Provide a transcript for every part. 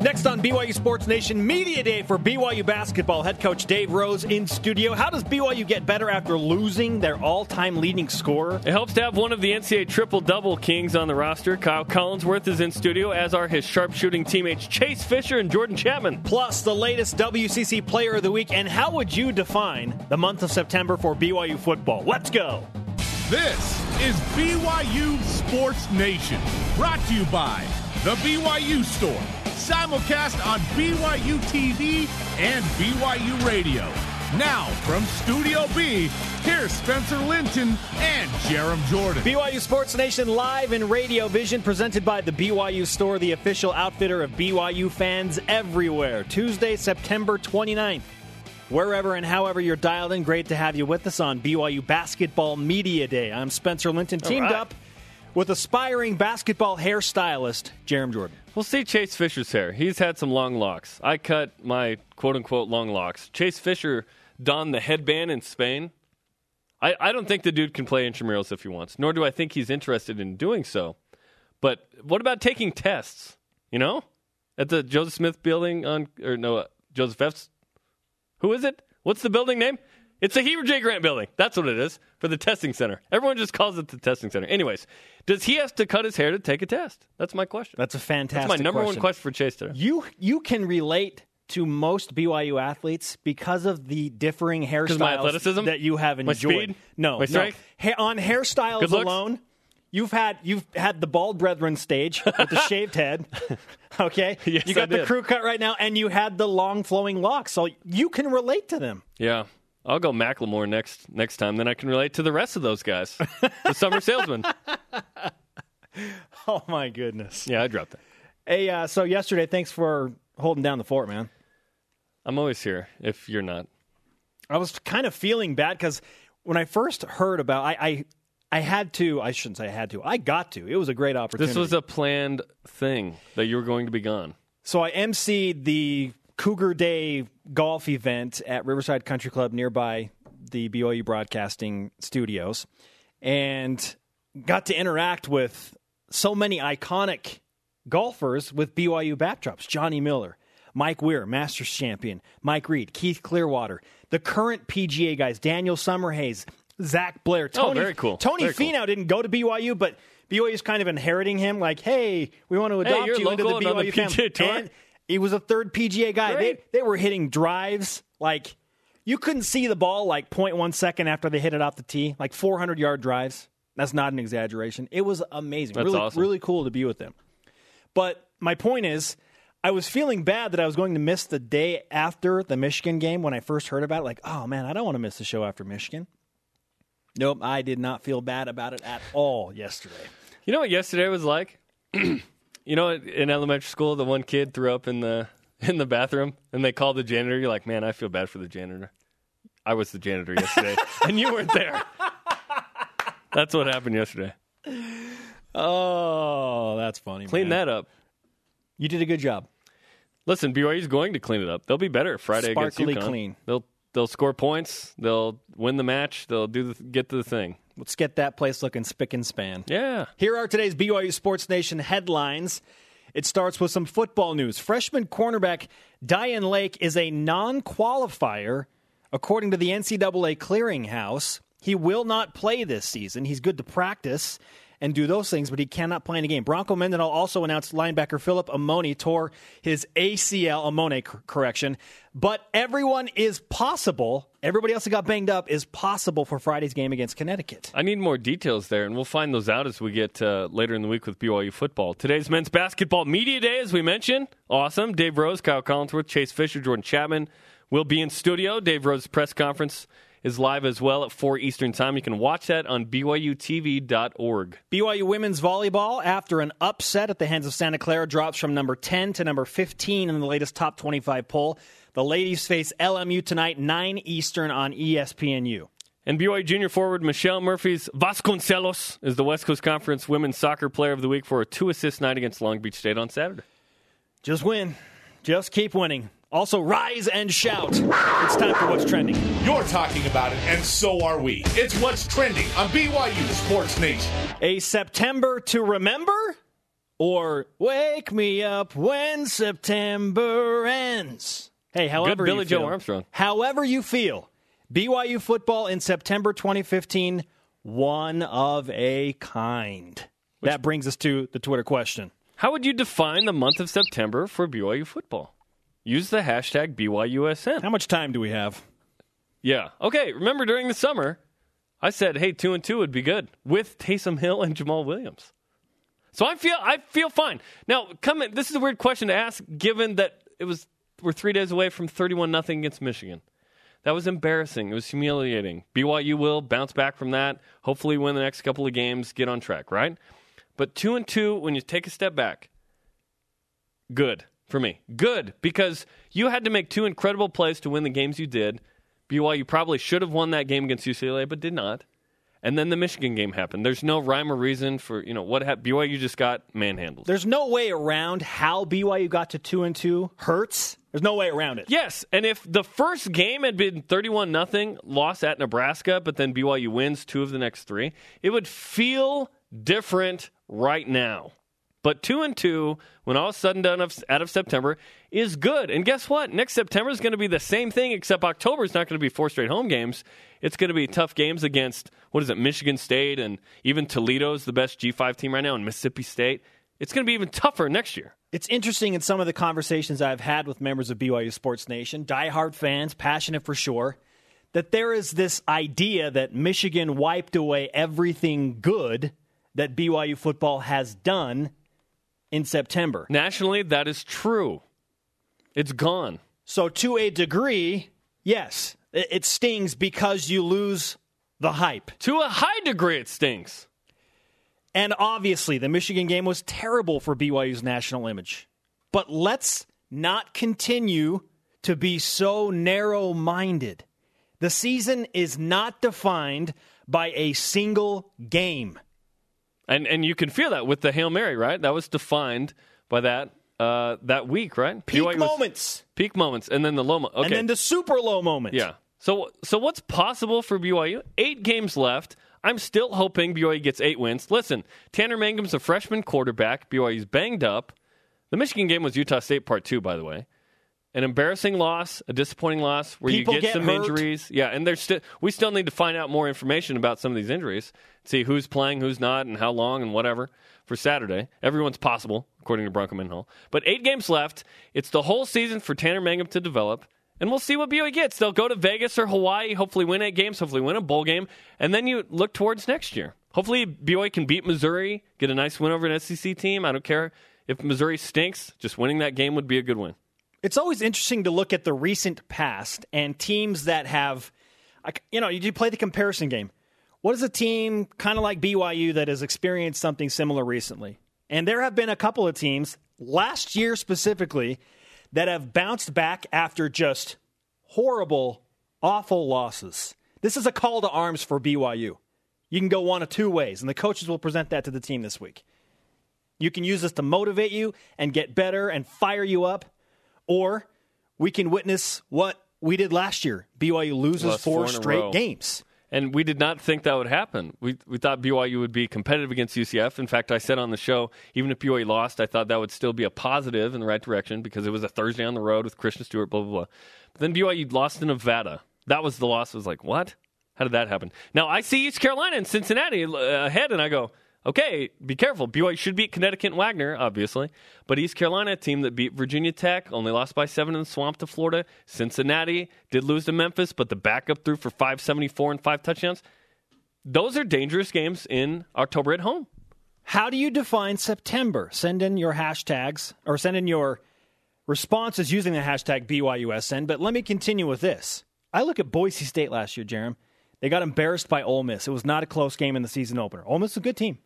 Next on BYU Sports Nation Media Day for BYU basketball, head coach Dave Rose in studio. How does BYU get better after losing their all-time leading scorer? It helps to have one of the NCAA triple-double kings on the roster. Kyle Collinsworth is in studio, as are his sharpshooting teammates Chase Fisher and Jordan Chapman. Plus, the latest WCC Player of the Week, and how would you define the month of September for BYU football? Let's go. This is BYU Sports Nation, brought to you by the BYU Store simulcast on BYU TV and BYU Radio. Now, from Studio B, here's Spencer Linton and Jarom Jordan. BYU Sports Nation live in Radio Vision, presented by the BYU Store, the official outfitter of BYU fans everywhere. Tuesday, September 29th. Wherever and however you're dialed in, great to have you with us on BYU Basketball Media Day. I'm Spencer Linton, teamed right. up with aspiring basketball hairstylist Jarom Jordan. We'll see Chase Fisher's hair. He's had some long locks. I cut my quote unquote long locks. Chase Fisher donned the headband in Spain. I, I don't think the dude can play intramurals if he wants, nor do I think he's interested in doing so. But what about taking tests? You know, at the Joseph Smith building on, or no, uh, Joseph F's. Who is it? What's the building name? It's the Heber J. Grant building. That's what it is for the testing center. Everyone just calls it the testing center. Anyways, does he have to cut his hair to take a test? That's my question. That's a fantastic. That's my number question. one question for Chase today. You you can relate to most BYU athletes because of the differing hairstyles my athleticism? that you have My enjoyed. speed? No, My no. Ha- on hairstyles alone, you've had you've had the bald brethren stage with the shaved head. Okay, Yes, you got the crew cut right now, and you had the long flowing locks, so you can relate to them. Yeah. I'll go Macklemore next next time. Then I can relate to the rest of those guys. the summer salesman. Oh my goodness! Yeah, I dropped that. Hey, uh, so yesterday, thanks for holding down the fort, man. I'm always here if you're not. I was kind of feeling bad because when I first heard about, I, I, I had to. I shouldn't say I had to. I got to. It was a great opportunity. This was a planned thing that you were going to be gone. so I emceed the Cougar Day golf event at Riverside Country Club nearby the BYU Broadcasting Studios, and got to interact with so many iconic golfers with BYU backdrops. Johnny Miller. Mike Weir, Masters champion, Mike Reid, Keith Clearwater, the current PGA guys, Daniel Summerhays, Zac Blair, oh, Tony. Oh, very cool. Tony Very cool. Finau didn't go to BYU, but BYU is kind of inheriting him. Like, hey, we want to adopt you're you into the local and on BYU the family. And he was a third PGA guy. They, they were hitting drives like you couldn't see the ball like 0.1 second after they hit it off the tee, like 400 yard drives. That's not an exaggeration. It was amazing. That's really, awesome. really cool to be with them. But my point is, I was feeling bad that I was going to miss the day after the Michigan game when I first heard about it. Like, oh man, I don't want to miss the show after Michigan. Nope, I did not feel bad about it at all yesterday. You know what yesterday was like? you know, in elementary school, the one kid threw up in the in the bathroom, and they called the janitor. You're like, man, I feel bad for the janitor. I was the janitor yesterday, and you weren't there. That's what happened yesterday. Oh, that's funny. Clean man. that up. You did a good job. Listen, BYU's going to clean it up. They'll be better Friday Sparkly against UConn. clean. They'll they'll score points. They'll win the match. They'll do the, get to the thing. Let's get that place looking spick and span. Yeah. Here are today's BYU Sports Nation headlines. It starts with some football news. Freshman cornerback Dayan Lake is a non qualifier, according to the NCAA clearinghouse. He will not play this season. He's good to practice and do those things, but he cannot play in a game. Bronco Mendenhall also announced linebacker Philip Amoni tore his ACL, Amone, cor- correction. But everyone is possible. Everybody else that got banged up is possible for Friday's game against Connecticut. I need more details there, and we'll find those out as we get uh, later in the week with BYU football. Today's men's basketball media day, as we mentioned. Awesome. Dave Rose, Kyle Collinsworth, Chase Fisher, Jordan Chapman will be in studio. Dave Rose's press conference is live as well at 4 Eastern Time. You can watch that on BYUTV.org. BYU women's volleyball, after an upset at the hands of Santa Clara, drops from number 10 to number 15 in the latest top 25 poll. The ladies face LMU tonight, 9 Eastern on ESPNU. And BYU junior forward Michelle Murphy's Vasconcelos is the West Coast Conference Women's Soccer Player of the Week for a two assist night against Long Beach State on Saturday. Just win. Just keep winning. Also, rise and shout. It's time for What's Trending. You're talking about it, and so are we. It's what's trending on BYU Sports Nation. A September to remember? or Wake Me Up When September Ends. Hey, however Billie you Joe Armstrong. However you feel, BYU football in September 2015, one of a kind. that brings us to the Twitter question. How would you define the month of September for BYU football? Use the hashtag BYUSN. How much time do we have? Yeah. Okay. Remember during the summer, I said, "Hey, two and two would be good with Taysom Hill and Jamaal Williams." So I feel I feel fine. Now, come in, this is a weird question to ask, given that it was we're three days away from thirty-one nothing against Michigan. That was embarrassing. It was humiliating. BYU will bounce back from that. Hopefully, win the next couple of games, get on track. Right. But two and two, when you take a step back, good for me. Good because you had to make two incredible plays to win the games you did. BYU probably should have won that game against UCLA, but did not. And then the Michigan game happened. There's no rhyme or reason for you know what happened. BYU just got manhandled. There's no way around how BYU got to two and two. Hurts. There's no way around it. Yes, and if the first game had been 31 nothing, loss at Nebraska, but then BYU wins two of the next three, it would feel different right now. But two and two, when all is said and done out of September, is good. And guess what? Next September is going to be the same thing, except October is not going to be four straight home games. It's going to be tough games against what is it, Michigan State, and even Toledo's the best G5 team right now, and Mississippi State. It's going to be even tougher next year. It's interesting in some of the conversations I've had with members of BYU Sports Nation, diehard fans, passionate for sure, that there is this idea that Michigan wiped away everything good that BYU football has done in September. Nationally, that is true. It's gone. So, to a degree, yes, it stings because you lose the hype. To a high degree, it stinks. And obviously, the Michigan game was terrible for BYU's national image. But let's not continue to be so narrow minded. The season is not defined by a single game. And and you can feel that with the Hail Mary, right? That was defined by that uh, that week, right? Peak BYU moments. peak moments, and then the low. Mo- okay, And then the super low moments. yeah. So so what's possible for BYU? Eight games left. I'm still hoping BYU gets eight wins. Listen, Tanner Mangum's a freshman quarterback. BYU's banged up. The Michigan game was Utah State part two, by the way. An embarrassing loss, a disappointing loss where People you get, get some hurt. injuries. Yeah, and there's still we still need to find out more information about some of these injuries. See who's playing, who's not, and how long and whatever for Saturday. Everyone's possible, according to Bronco Mendenhall. But eight games left. It's the whole season for Tanner Mangum to develop. And we'll see what BYU gets. They'll go to Vegas or Hawaii, hopefully win eight games, hopefully win a bowl game, and then you look towards next year. Hopefully BYU can beat Missouri, get a nice win over an SEC team. I don't care if Missouri stinks, just winning that game would be a good win. It's always interesting to look at the recent past and teams that have, you know, you play the comparison game. What is a team kind of like BYU that has experienced something similar recently? And there have been a couple of teams, last year specifically, that have bounced back after just horrible, awful losses. This is a call to arms for BYU. You can go one of two ways, and the coaches will present that to the team this week. You can use this to motivate you and get better and fire you up, or we can witness what we did last year. BYU loses Lost four, four straight games. And we did not think that would happen. We, we thought BYU would be competitive against UCF. In fact, I said on the show, even if BYU lost, I thought that would still be a positive in the right direction because it was a Thursday on the road with Christian Stewart, blah, blah, blah. But then BYU lost to Nevada. That was the loss. I was like, what? How did that happen? Now, I see East Carolina and Cincinnati uh, ahead, and I go, okay, be careful. BYU should beat Connecticut and Wagner, obviously. But East Carolina, team that beat Virginia Tech, only lost by seven in the swamp to Florida. Cincinnati did lose to Memphis, but the backup threw for 574 and five touchdowns. Those are dangerous games in October at home. How do you define September? Send in your hashtags or send in your responses using the hashtag BYUSN. But let me continue with this. I look at Boise State last year, Jarom. They got embarrassed by Ole Miss. It was not a close game in the season opener. Ole Miss is a good team.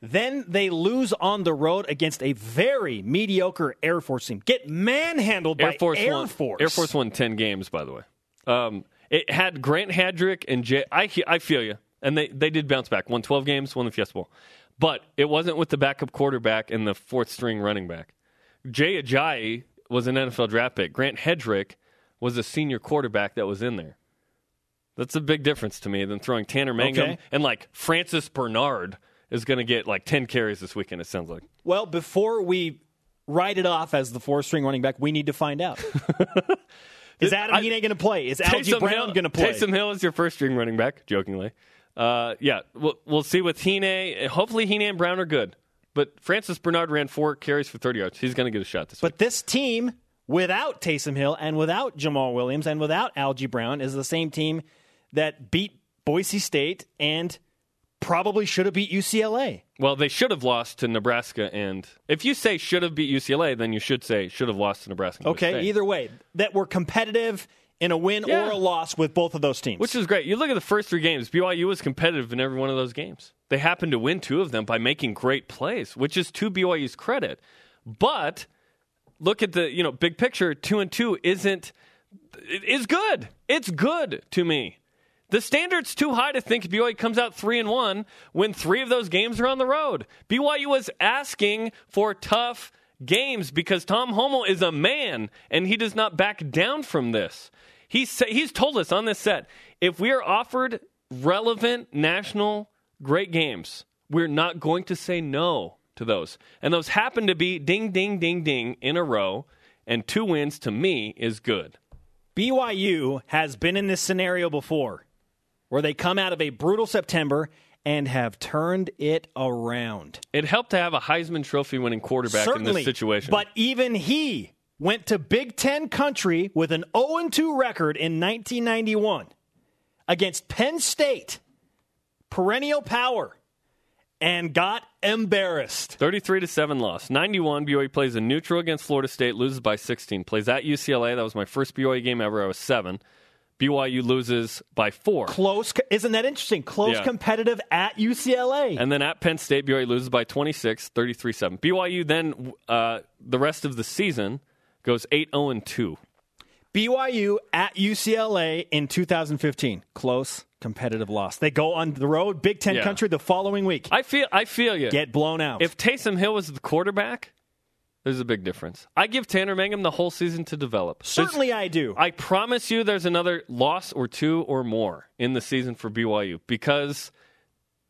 Then they lose on the road against a very mediocre Air Force team. Get manhandled Air by Force Air won. Force. Air Force won ten games, by the way. Um, it had Grant Hedrick and Jay. I I feel you, and they they did bounce back. Won twelve games, won the Fiesta Bowl, but it wasn't with the backup quarterback and the fourth string running back. Jay Ajayi was an NFL draft pick. Grant Hedrick was a senior quarterback that was in there. That's a big difference to me than throwing Tanner Mangum Okay. and like Francis Bernard is going to get like 10 carries this weekend, it sounds like. Well, before we write it off as the four string running back, we need to find out. is Adam I- Heenan going to play? Is Algie Taysom Brown going to play? Taysom Hill is your first string running back, jokingly. Uh, yeah, we'll, we'll see with Heenan. Hopefully, Heenan and Brown are good. But Francis Bernard ran four carries for 30 yards. He's going to get a shot this week. But this team, without Taysom Hill and without Jamaal Williams and without Algie Brown, is the same team that beat Boise State and probably should have beat UCLA. Well, they should have lost to Nebraska. And if you say should have beat UCLA, then you should say should have lost to Nebraska. Okay, State. either way, that were competitive in a win Yeah. or a loss with both of those teams. Which is great. You look at the first three games, BYU was competitive in every one of those games. They happened to win two of them by making great plays, which is to BYU's credit. But look at the, you know, big picture, two and two isn't it is good. It's good to me. The standard's too high to think BYU comes out three and one when three of those games are on the road. BYU was asking for tough games because Tom Holmoe is a man and he does not back down from this. He's sa- he's told us on this set if we are offered relevant national great games, we're not going to say no to those. And those happen to be ding ding ding ding in a row and two wins to me is good. BYU has been in this scenario before where they come out of a brutal September and have turned it around. It helped to have a Heisman Trophy winning quarterback Certainly. in this situation. But even he went to Big Ten country with an 0 2 record in 1991 against Penn State, perennial power, and got embarrassed. 33 to 7 loss. 91 BYU plays a neutral against Florida State, loses by 16. Plays at UCLA. That was my first BYU game ever. I was 7. BYU loses by 4. Close, isn't that interesting? Close Yeah. competitive at UCLA. And then at Penn State, BYU loses by 26, 33 7. BYU then, uh, the rest of the season, goes 8 0 2. BYU at UCLA in 2015. Close competitive loss. They go on the road, Big Ten Yeah. country, the following week. I feel, I feel you. Get blown out. If Taysom Hill was the quarterback, there's a big difference. I give Tanner Mangum the whole season to develop. There's- Certainly I do. I promise you there's another loss or two or more in the season for BYU because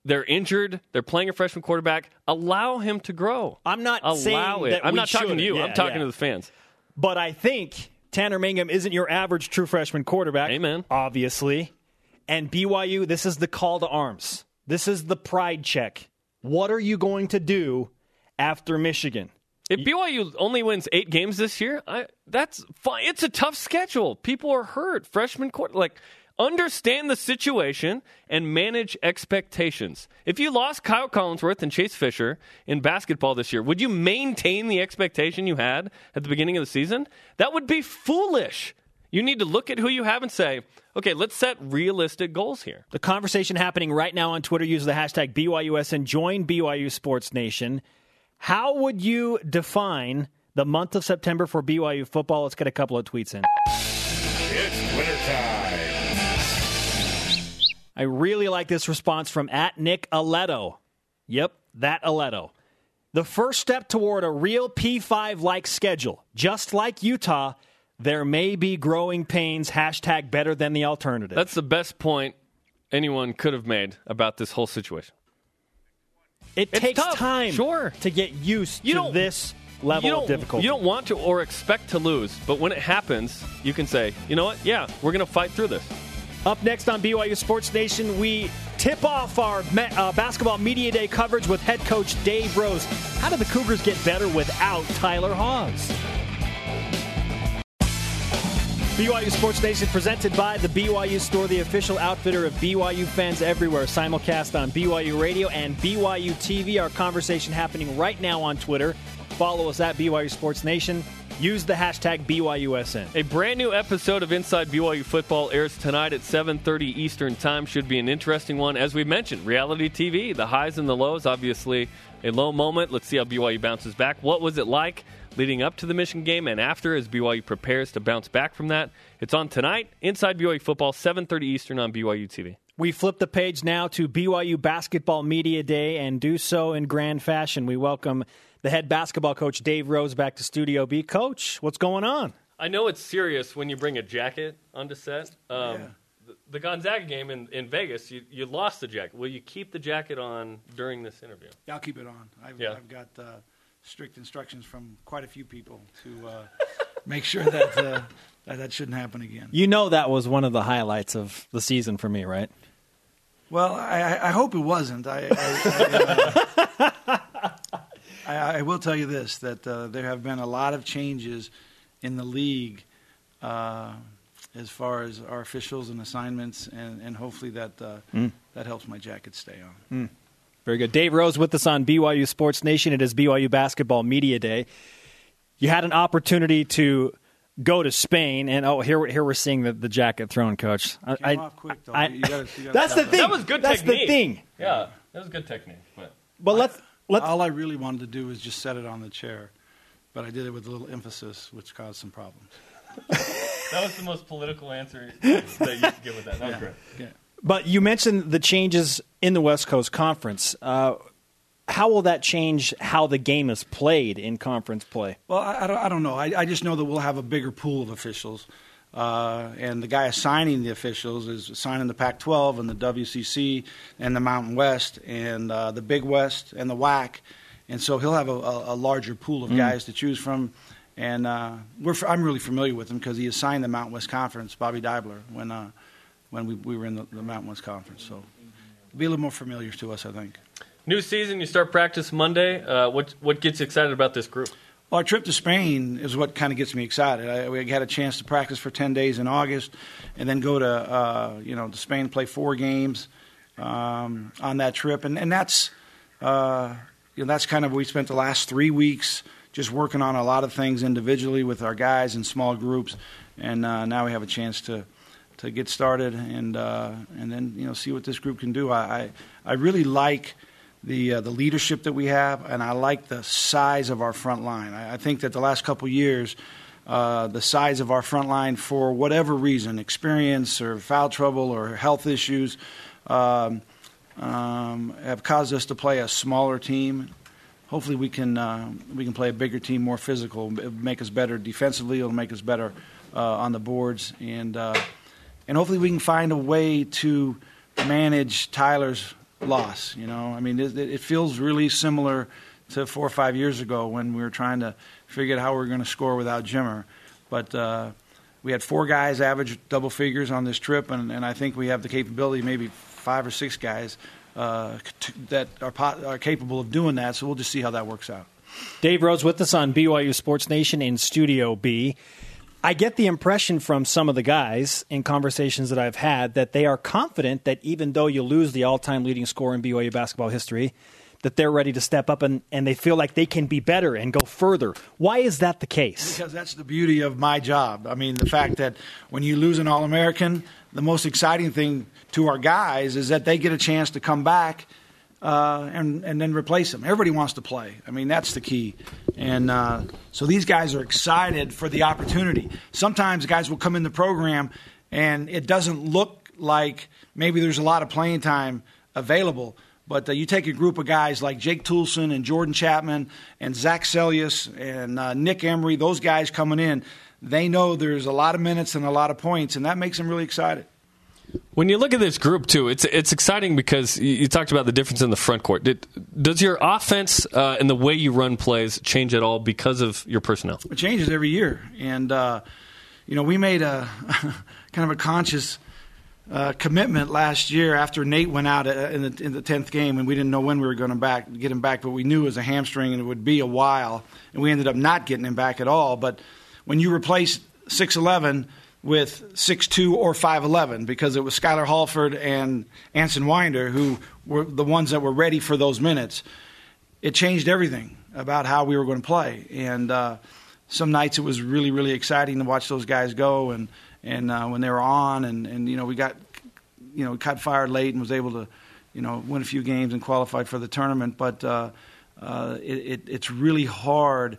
they're injured. They're playing a freshman quarterback. Allow him to grow. I'm not Allow saying it. that I'm not talking should. to you. Yeah, I'm talking yeah. to the fans. But I think Tanner Mangum isn't your average true freshman quarterback. Amen. Obviously. And BYU, this is the call to arms. This is the pride check. What are you going to do after Michigan? If BYU only wins eight games this year, I, that's fine. It's a tough schedule. People are hurt. Freshman quarter, like understand the situation and manage expectations. If you lost Kyle Collinsworth and Chase Fisher in basketball this year, would you maintain the expectation you had at the beginning of the season? That would be foolish. You need to look at who you have and say, okay, let's set realistic goals here. The conversation happening right now on Twitter. Use the hashtag BYUSN. Join BYU Sports Nation. How would you define the month of September for BYU football? Let's get a couple of tweets in. It's wintertime. I really like this response from at Nick Aletto. Yep, that Aletto. The first step toward a real P5 like schedule, just like Utah, there may be growing pains. Hashtag better than the alternative. That's the best point anyone could have made about this whole situation. It it's takes tough, time sure. to get used You to this level of difficulty. You don't want to or expect to lose, but when it happens, you can say, you know what? Yeah, we're going to fight through this. Up next on BYU Sports Nation, we tip off our me- uh, basketball media day coverage with head coach Dave Rose. How do the Cougars get better without Tyler Haws? BYU Sports Nation presented by the BYU Store, the official outfitter of BYU fans everywhere. Simulcast on BYU Radio and BYU TV. Our conversation happening right now on Twitter. Follow us at BYU Sports Nation. Use the hashtag BYUSN. A brand new episode of Inside BYU Football airs tonight at 7:30 Eastern Time. Should be an interesting one. As we mentioned, reality TV, the highs and the lows. Obviously, a low moment. Let's see how BYU bounces back. What was it like leading up to the Michigan game and after as BYU prepares to bounce back from that? It's on tonight. Inside BYU Football, 7:30 Eastern on BYU TV. We flip the page now to BYU Basketball Media Day and do so in grand fashion. We welcome the head basketball coach, Dave Rose, back to Studio B. Coach, what's going on? I know it's serious when you bring a jacket onto set. Um, th- the Gonzaga game in, in Vegas, you, you lost the jacket. Will you keep the jacket on during this interview? Yeah, I'll keep it on. I've, Yeah. I've got uh, strict instructions from quite a few people to uh, make sure that, uh, that that shouldn't happen again. You know that was one of the highlights of the season for me, right? Well, I, I hope it wasn't. I, I, I, uh, I, will tell you this: that uh, there have been a lot of changes in the league uh, as far as our officials and assignments, and, and hopefully that uh, Mm. that helps my jacket stay on. Very good. Dave Rose with us on BYU Sports Nation. It is BYU Basketball Media Day. You had an opportunity to go to Spain, and oh, here here we're seeing the, the jacket thrown, Coach. I, I- quick. I- gotta- that's the thing. That was good That's technique. the thing. Yeah, that was good technique. But But let's let's All I really wanted to do was just set it on the chair, but I did it with a little emphasis, which caused some problems. that was the most political answer that you could give with that. That was great. Yeah. But you mentioned the changes in the West Coast Conference. Uh, how will that change how the game is played in conference play? Well, I, I, don't, I don't know. I, I just know that we'll have a bigger pool of officials. Uh, and the guy assigning the officials is assigning the Pac 12 and the WCC and the Mountain West and uh, the Big West and the WAC. And so he'll have a, a, a larger pool of guys to choose from. And uh, we're, I'm really familiar with him because he assigned the Mountain West Conference, Bobby Dibler, when, uh, when we, we were in the, the Mountain West Conference. So it'll be a little more familiar to us, I think. New season, you start practice Monday. Uh, what what gets you excited about this group? Well, our trip to Spain is what kind of gets me excited. I, we had a chance to practice for ten days in August, and then go to uh, you know to Spain play four games um, on that trip, and and that's uh, you know that's kind of we spent the last three weeks just working on a lot of things individually with our guys in small groups, and uh, now we have a chance to to get started and uh, and then you know see what this group can do. I I, I really like the uh, the leadership that we have, and I like the size of our front line. I, I think that the last couple years, uh, the size of our front line, for whatever reason, experience or foul trouble or health issues, um, um, have caused us to play a smaller team. Hopefully, we can uh, we can play a bigger team, more physical, It'll make us better defensively. It'll make us better uh, on the boards, and uh, and hopefully we can find a way to manage Tyler's loss. You know, I mean, it, it feels really similar to four or five years ago when we were trying to figure out how we were going to score without Jimmer. But uh, we had four guys average double figures on this trip, and, and I think we have the capability, maybe five or six guys uh, t- that are, are capable of doing that. So we'll just see how that works out. Dave Rose with us on BYU Sports Nation in Studio B. I get the impression from some of the guys in conversations that I've had that they are confident that even though you lose the all time leading scorer in BYU basketball history, that they're ready to step up and, and they feel like they can be better and go further. Why is that the case? Because that's the beauty of my job. I mean, the fact that when you lose an All American, the most exciting thing to our guys is that they get a chance to come back uh, and and then replace them. Everybody wants to play. I mean, that's the key. And uh, so these guys are excited for the opportunity. Sometimes guys will come in the program and it doesn't look like maybe there's a lot of playing time available. But uh, you take a group of guys like Jake Toolson and Jordan Chapman and Zac Seljaas and uh, Nick Emery, those guys coming in, they know there's a lot of minutes and a lot of points, and that makes them really excited. When you look at this group too, it's it's exciting because you, talked about the difference in the front court. Did, does your offense uh, and the way you run plays change at all because of your personnel? It changes every year, and uh, you know we made a kind of a conscious uh, commitment last year after Nate went out uh, in the in the tenth game, and we didn't know when we were going to back get him back, but we knew it was a hamstring and it would be a while, and we ended up not getting him back at all. But when you replace six eleven with six two or five eleven, because it was Skyler Halford and Anson Winder who were the ones that were ready for those minutes, it changed everything about how we were going to play, and. Uh, some nights it was really really exciting to watch those guys go and and uh, when they were on and and you know we got you know caught fire late and was able to you know win a few games and qualified for the tournament but uh, uh, it, it, it's really hard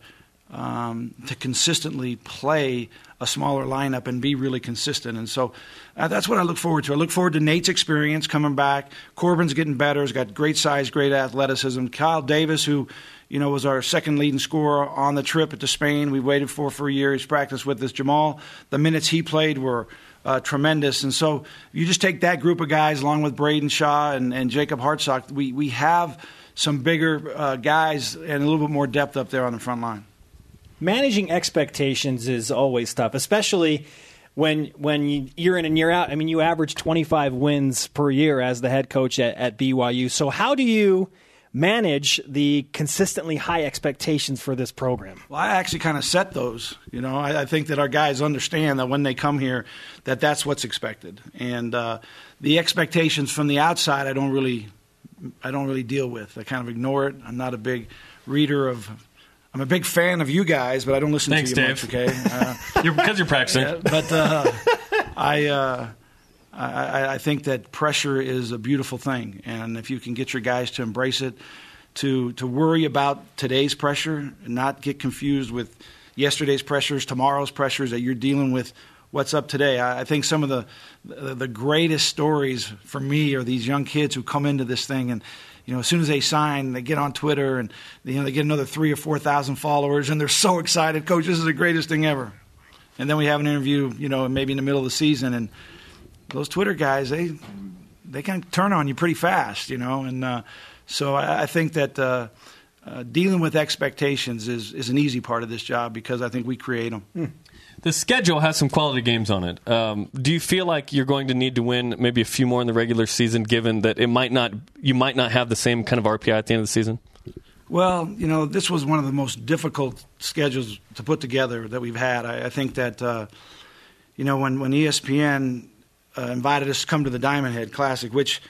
um, to consistently play a smaller lineup and be really consistent. And so uh, that's what I look forward to. I look forward to Nate's experience coming back. Corbin's getting better. He's got great size, great athleticism. Kyle Davis, who you know was our second leading scorer on the trip to Spain, we waited for for a year. He's practiced with us. Jamal, the minutes he played were. Uh, tremendous. And so you just take that group of guys along with Braden Shaw and, and Jacob Hartsock. We, we have some bigger uh, guys and a little bit more depth up there on the front line managing expectations is always tough, especially when when you, year in and year out. I mean, you average 25 wins per year as the head coach at, at BYU. So how do you manage the consistently high expectations for this program? Well, I actually kind of set those. You know, I, I, think that our guys understand that when they come here, that that's what's expected, and uh, the expectations from the outside, I don't really, I don't really deal with. I kind of ignore it. I'm not a big reader of I'm a big fan of you guys, but I don't listen Thanks, to you Dave. much. Okay, uh, you're, because you're practicing. Yeah, but uh, I, uh, I, I think that pressure is a beautiful thing, and if you can get your guys to embrace it, to to worry about today's pressure, and not get confused with yesterday's pressures, tomorrow's pressures that you're dealing with. What's up today? I, I think some of the, the the greatest stories for me are these young kids who come into this thing and you know, as soon as they sign, they get on Twitter and you know they get another three or four thousand followers, and they're so excited. Coach, this is the greatest thing ever. And then we have an interview, you know, maybe in the middle of the season, and those Twitter guys, they they can turn on you pretty fast, you know. And uh, so I, I, think that uh, uh, dealing with expectations is is an easy part of this job because I think we create them. Hmm. The schedule has some quality games on it. Um, do you feel like you're going to need to win maybe a few more in the regular season, given that it might not you might not have the same kind of RPI at the end of the season? Well, you know, this was one of the most difficult schedules to put together that we've had. I, I think that, uh, you know, when when ESPN uh, invited us to come to the Diamond Head Classic, which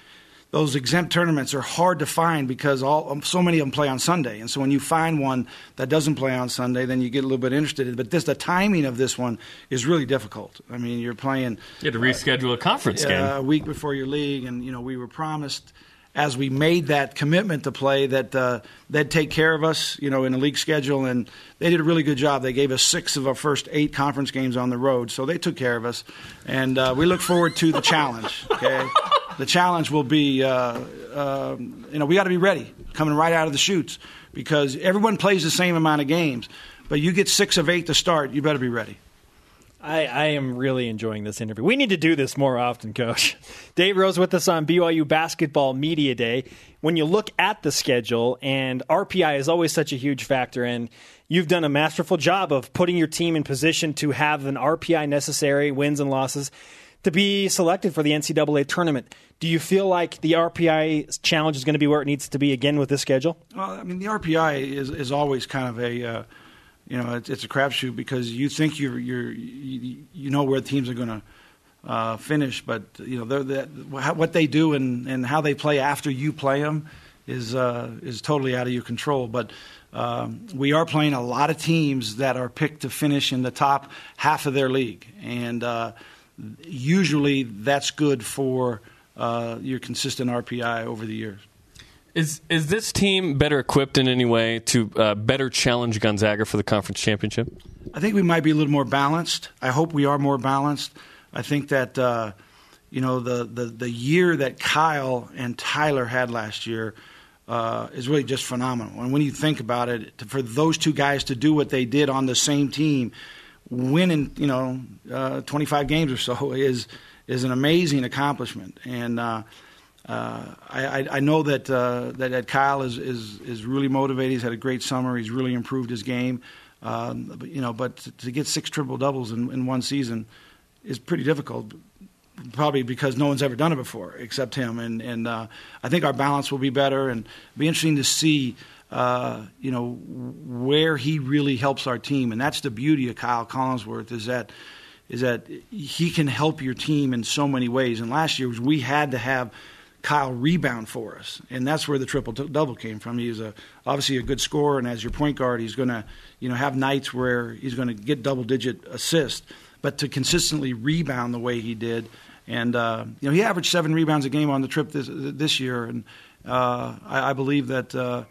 those exempt tournaments are hard to find because all um, so many of them play on Sunday, and so when you find one that doesn't play on Sunday, then you get a little bit interested. But this, the timing of this one is really difficult. I mean, you're playing. You had to reschedule uh, a conference uh, game a week before your league, and you know we were promised as we made that commitment to play that uh, they'd take care of us, you know, in the league schedule, and they did a really good job. They gave us six of our first eight conference games on the road, so they took care of us, and uh, we look forward to the challenge. Okay, the challenge will be, uh, uh, you know, we got to be ready coming right out of the shoots because everyone plays the same amount of games, but you get six of eight to start, you better be ready. I, I, am really enjoying this interview. We need to do this more often, Coach. Dave Rose with us on BYU Basketball Media Day. When you look at the schedule, and RPI is always such a huge factor, and you've done a masterful job of putting your team in position to have an RPI necessary, wins and losses, to be selected for the NCAA tournament. Do you feel like the RPI challenge is going to be where it needs to be again with this schedule? Well, I mean, the RPI is, is always kind of a. Uh, you know, it's, it's a crapshoot because you think you're, you're you, you know where teams are going to uh, finish, but you know they're, what they do and, and how they play after you play them is uh, is totally out of your control. But um, we are playing a lot of teams that are picked to finish in the top half of their league, and uh, usually that's good for uh, your consistent RPI over the years. Is is this team better equipped in any way to uh, better challenge Gonzaga for the conference championship? I think we might be a little more balanced. I hope we are more balanced. I think that uh, you know the, the the year that Kyle and Tyler had last year uh, is really just phenomenal. And when you think about it, for those two guys to do what they did on the same team, winning you know uh, 25 games or so is is an amazing accomplishment. And uh, uh, I, I, know that, uh, that, that Kyle is, is is really motivated. He's had a great summer. He's really improved his game. Um, but, you know, but to, to get six triple doubles in, in one season is pretty difficult. Probably because no one's ever done it before except him. And and uh, I think our balance will be better. And it'll be interesting to see. Uh, you know where he really helps our team, and that's the beauty of Kyle Collinsworth is that is that he can help your team in so many ways. And last year we had to have Kyle rebound for us, and that's where the triple double came from. He's a obviously a good scorer, and as your point guard, he's going to you know have nights where he's going to get double digit assists, but to consistently rebound the way he did, and uh, you know he averaged seven rebounds a game on the trip this this year, and uh, I, I, believe that uh,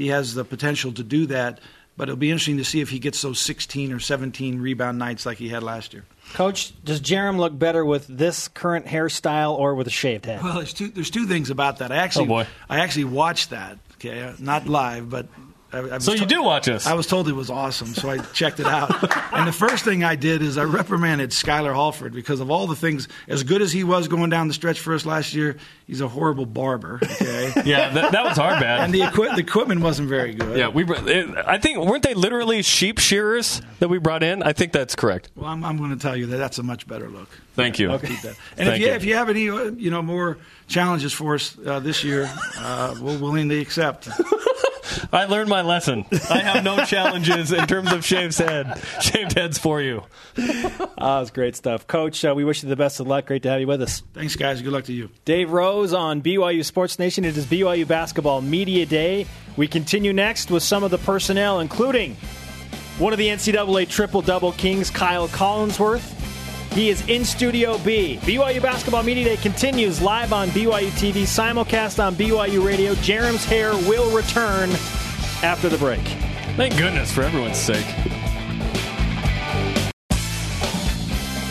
he has the potential to do that. but it'll be interesting to see if he gets those 16 or 17 rebound nights like he had last year. Coach, does Jarom look better with this current hairstyle or with a shaved head? Well, there's two, there's two things about that. I actually, Oh, boy. I actually watched that. Okay, not live, but I, I So you do watch us? I was told it was awesome, so I checked it out. and the first thing I did is I reprimanded Skyler Halford because of all the things. As good as he was going down the stretch for us last year, he's a horrible barber. Okay, yeah, that, that was our bad. and the, equi- the equipment wasn't very good. yeah, we. It, I think weren't they literally sheep shearers that we brought in? I think that's correct. Well, I'm, I'm going to tell you that that's a much better look. Thank you. Keep that. And Thank if you, you. if you have any uh, you know more challenges for us uh, this year, uh, we'll willingly accept. I learned my lesson. I have no challenges in terms of shaved head. Shaved heads for you. Ah, it's great stuff. Coach, uh, we wish you the best of luck. Great to have you with us. Thanks, guys. Good luck to you. Dave Rose on BYU Sports Nation. It is BYU Basketball Media Day. We continue next with some of the personnel, including one of the NCAA triple double kings, Kyle Collinsworth. He is in Studio B. BYU Basketball Media Day continues live on BYU TV, simulcast on BYU Radio. Jarom's hair will return after the break. Thank goodness for everyone's sake.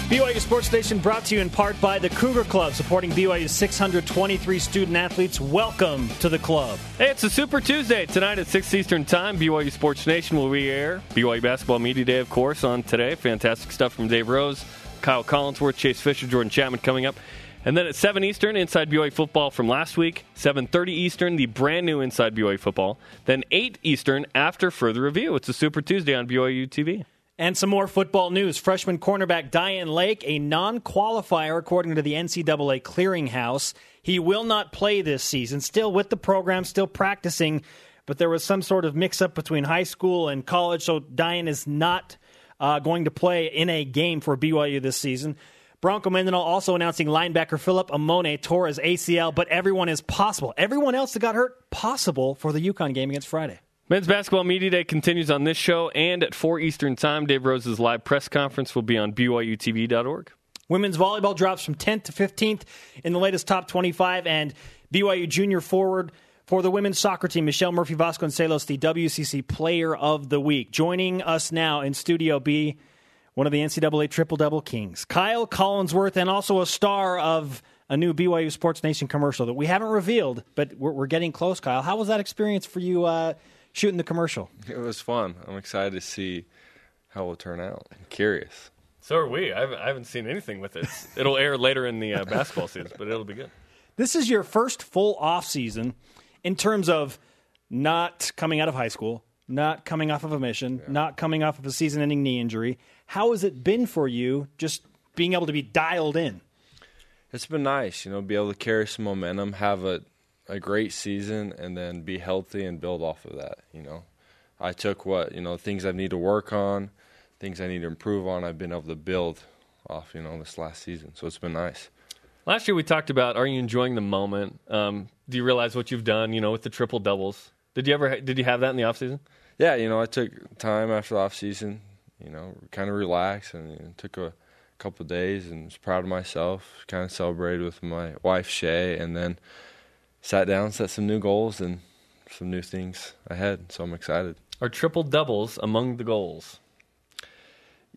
BYU Sports Station brought to you in part by the Cougar Club, supporting BYU's 623 student athletes. Welcome to the club. Hey, it's a Super Tuesday tonight at 6 Eastern Time. BYU Sports Nation will re-air BYU Basketball Media Day, of course, on today. Fantastic stuff from Dave Rose, Kyle Collinsworth, Chase Fisher, Jordan Chapman coming up. And then at 7 Eastern, Inside BYU Football from last week. 7.30 Eastern, the brand new Inside BYU Football. Then 8 Eastern, after further review. It's a Super Tuesday on BYU TV. And some more football news. Freshman cornerback Dayan Lake, a non qualifier according to the NCAA clearinghouse. He will not play this season, still with the program, still practicing, but there was some sort of mix up between high school and college, so Dayan is not uh, going to play in a game for BYU this season. Bronco Mendenhall also announcing linebacker Philip Amone tore his ACL, but everyone is possible. Everyone else that got hurt, possible for the UConn game against Friday. Men's Basketball Media Day continues on this show and at 4 Eastern Time. Dave Rose's live press conference will be on BYUTV.org. Women's volleyball drops from 10th to 15th in the latest top 25, and BYU junior forward for the women's soccer team, Michelle Murphy Vasconcelos, the WCC Player of the Week. Joining us now in Studio B, one of the NCAA triple double kings, Kyle Collinsworth, and also a star of a new BYU Sports Nation commercial that we haven't revealed, but we're, we're getting close, Kyle. How was that experience for you uh, shooting the commercial? It was fun. I'm excited to see how it will turn out. I'm curious. So are we. I haven't, I haven't seen anything with it. It'll air later in the uh, basketball season, but it'll be good. This is your first full off season in terms of not coming out of high school, not coming off of a mission, not coming off of a season ending knee injury. How has it been for you just being able to be dialed in? It's been nice, you know, be able to carry some momentum, have a a great season, and then be healthy and build off of that. You know, I took what you know things I need to work on, things I need to improve on. I've been able to build off, you know, this last season. So it's been nice. Last year we talked about are you enjoying the moment? Um, do you realize what you've done? You know, with the triple doubles. Did you ever did you have that in the off season? Yeah, you know, I took time after the off season, you know, kind of relaxed and you know, took a couple of days and was proud of myself. Kind of celebrated with my wife Shay, and then sat down, set some new goals and some new things ahead. So I'm excited. Are triple doubles among the goals?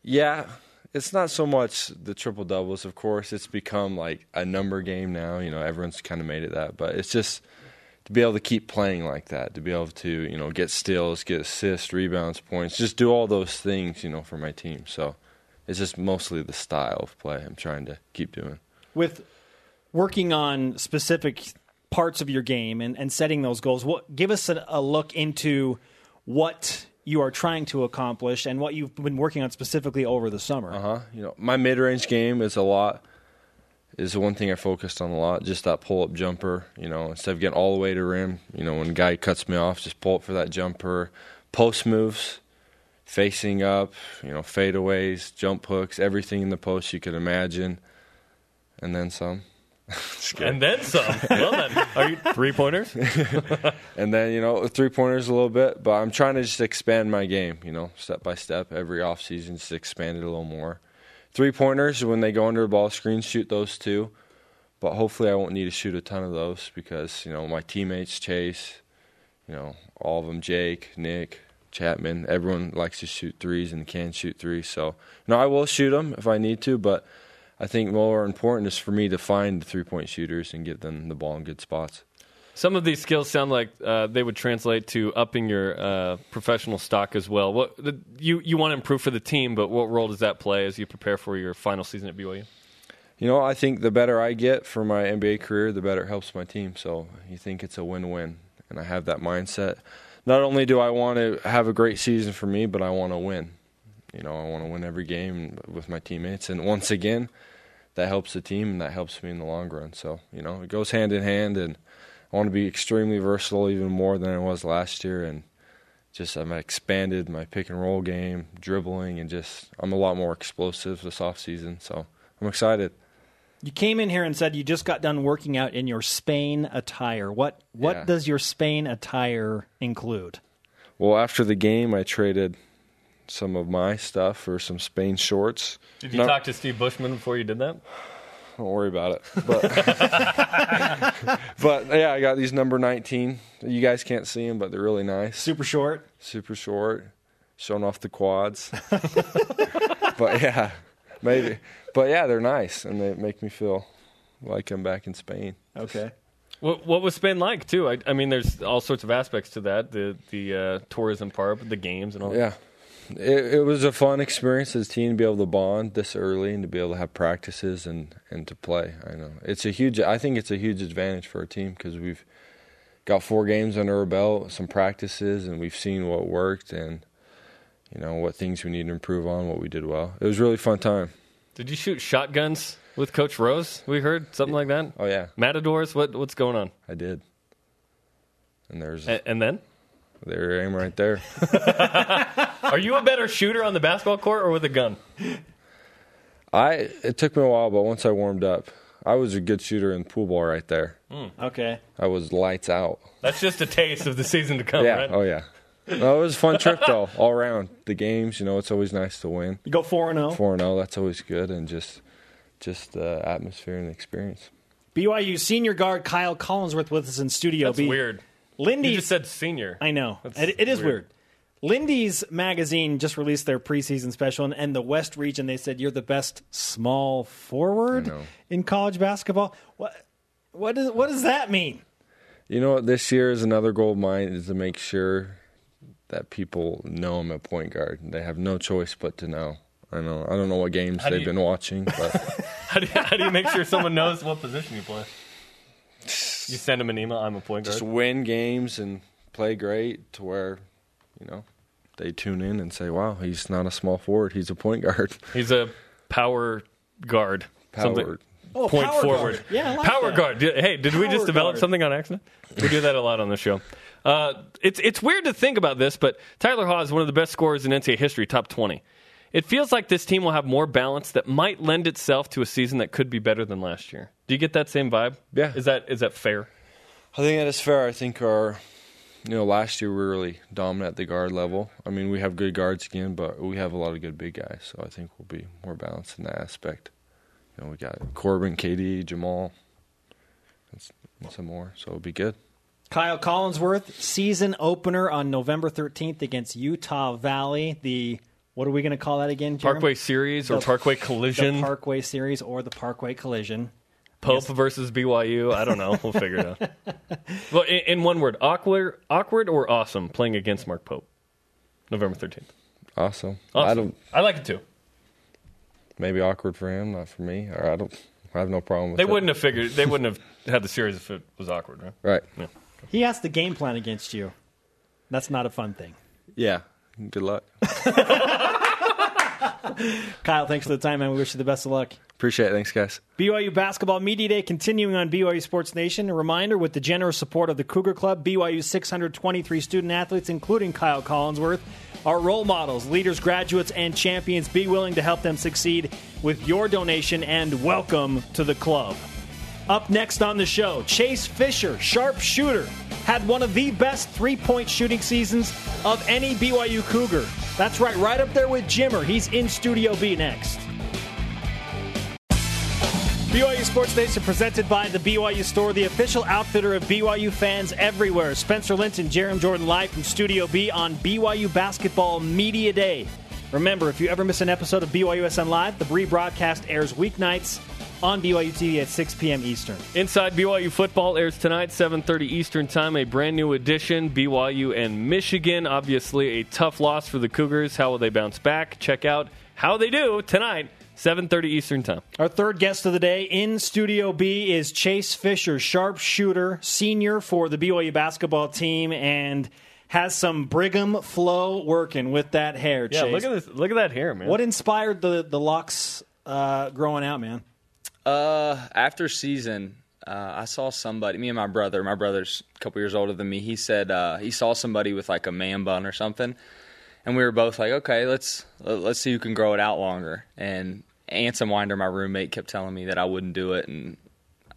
Yeah, it's not so much the triple doubles. Of course, it's become like a number game now. You know, everyone's kind of made it that, but it's just to be able to keep playing like that, to be able to you know get steals, get assists, rebounds, points, just do all those things. You know, for my team. So it's just mostly the style of play I'm trying to keep doing. With working on specific parts of your game and, and setting those goals, what, give us a, a look into what you are trying to accomplish and what you've been working on specifically over the summer. Uh huh. You know, my mid range game is a lot. Is the one thing I focused on a lot. Just that pull up jumper. You know, instead of getting all the way to rim, you know, when guy cuts me off, just pull up for that jumper. Post moves, facing up. You know, fadeaways, jump hooks, everything in the post you could imagine, and then some. And then some. well then, are you three pointers? and then you know three pointers a little bit but i'm trying to just expand my game you know step by step every off season just expand it a little more three pointers when they go under the ball screen, shoot those two but hopefully i won't need to shoot a ton of those because you know my teammates chase you know all of them jake nick Chapman. Everyone likes to shoot threes and can shoot threes. So, you know, I will shoot them if I need to, but I think more important is for me to find the three point shooters and get them the ball in good spots. Some of these skills sound like uh, they would translate to upping your uh, professional stock as well. What the, you you want to improve for the team, but what role does that play as you prepare for your final season at BYU? You know, I think the better I get for my NBA career, the better it helps my team. So you think it's a win-win, and I have that mindset. Not only do I want to have a great season for me, but I want to win. You know, I want to win every game with my teammates, and once again, that helps the team and that helps me in the long run. So you know, it goes hand in hand, and I want to be extremely versatile, even more than I was last year, and just I've expanded my pick and roll game, dribbling, and just I'm a lot more explosive this off season. So I'm excited. You came in here and said you just got done working out in your Spain attire. What what Yeah. does your Spain attire include? Well, after the game, I traded some of my stuff for some Spain shorts. Did you No- talk to Steve Bushman before you did that? Don't worry about it. But, but yeah, I got these number 19. You guys can't see them, but they're really nice. Super short. Super short, showing off the quads. but yeah, maybe. But yeah, they're nice, and they make me feel like I'm back in Spain. Okay. What, what was Spain like too? I, I mean, there's all sorts of aspects to that the the uh, tourism part, the games, and all. Yeah. It, it was a fun experience as a team to be able to bond this early and to be able to have practices and, and to play. I know it's a huge. I think it's a huge advantage for our team because we've got four games under our belt, some practices, and we've seen what worked and you know what things we need to improve on, what we did well. It was a really fun time. Did you shoot shotguns with Coach Rose? We heard something like that. Oh yeah, Matadors. What what's going on? I did. And there's A- and then, there aim right there. are you a better shooter on the basketball court or with a gun? I it took me a while, but once I warmed up, I was a good shooter in pool ball right there. Hmm. Okay. I was lights out. That's just a taste of the season to come, yeah. right? Oh yeah. No, it was a fun trip though, all around. The games, you know, it's always nice to win. You go four and zero. Four and zero, that's always good, and just just the atmosphere and the experience. BYU senior guard Kyle Collinsworth with us in studio. That's B. weird. Lindy. You just said senior. I know. It, it is weird. weird. Lindy's magazine just released their preseason special, and, and the West region they said you're the best small forward in college basketball. What what does what does that mean? You know what? This year is another goal of mine is to make sure that people know I'm a point guard. They have no choice but to know. I know. I don't know what games How they've you- been watching, but How do, you, how do you make sure someone knows what position you play? You send him an email. I'm a point guard. just win games and play great to where, you know, they tune in and say, "Wow, he's not a small forward. He's a point guard." He's a power guard. Something- Power. Oh, point power forward. guard. Yeah, I like power that. guard. Hey, did we just develop guard. something on accident? We do that a lot on the show. Uh, it's it's weird to think about this, but Tyler Haws is one of the best scorers in NCAA history, top twenty. It feels like this team will have more balance that might lend itself to a season that could be better than last year. Do you get that same vibe? Yeah. Is that is that fair? I think that is fair. I think our, you know, last year we were really dominant at the guard level. I mean, we have good guards again, but we have a lot of good big guys. So I think we'll be more balanced in that aspect. You know, we got Corbin, KD, Jamaal, and and some more. So it'll be good. Kyle Collinsworth season opener on November 13th against Utah Valley. The what are we going to call that again? Jeremy? Parkway Series or The- Parkway the Collision? Parkway Series or the Parkway Collision. Pope versus BYU. I don't know. We'll figure it out. well, in, in one word, awkward, awkward or awesome playing against Mark Pope, November thirteenth. Awesome. Awesome. I don't. I like it too. Maybe awkward for him, not for me. Or I don't. I have no problem with They it. wouldn't have figured. They wouldn't have had the series if it was awkward, right? Right. He has the game plan against you. That's not a fun thing. Yeah. Good luck. Kyle, thanks for the time, man. We wish you the best of luck. Appreciate it. Thanks, guys. BYU Basketball Media Day continuing on BYU Sports Nation. A reminder with the generous support of the Cougar Club, BYU 623 student athletes, including Kyle Collinsworth, are role models, leaders, graduates, and champions. Be willing to help them succeed with your donation and welcome to the club. Up next on the show, Chase Fisher, sharpshooter, had one of the best three point shooting seasons of any BYU Cougar. That's right, right up there with Jimmer. He's in Studio B next. BYU Sports Nation presented by the BYU Store, the official outfitter of BYU fans everywhere. Spencer Linton, Jarom Jordan live from Studio B on BYU Basketball Media Day. Remember, if you ever miss an episode of BYUSN Live, the rebroadcast airs weeknights on BYU TV at 6 p.m. Eastern. Inside BYU football airs tonight, 7:30 Eastern Time. A brand new edition, BYU and Michigan. Obviously, a tough loss for the Cougars. How will they bounce back? Check out how they do tonight. 7:30 Eastern Time. Our third guest of the day in Studio B is Chase Fisher, sharpshooter, senior for the BYU basketball team, and has some Brigham flow working with that hair. Yeah, Chase. look at this. Look at that hair, man. What inspired the the locks uh, growing out, man? Uh, after season, uh, I saw somebody. Me and my brother. My brother's a couple years older than me. He said uh, he saw somebody with like a man bun or something, and we were both like, okay, let's let's see who can grow it out longer. And Anson Winder, my roommate, kept telling me that I wouldn't do it, and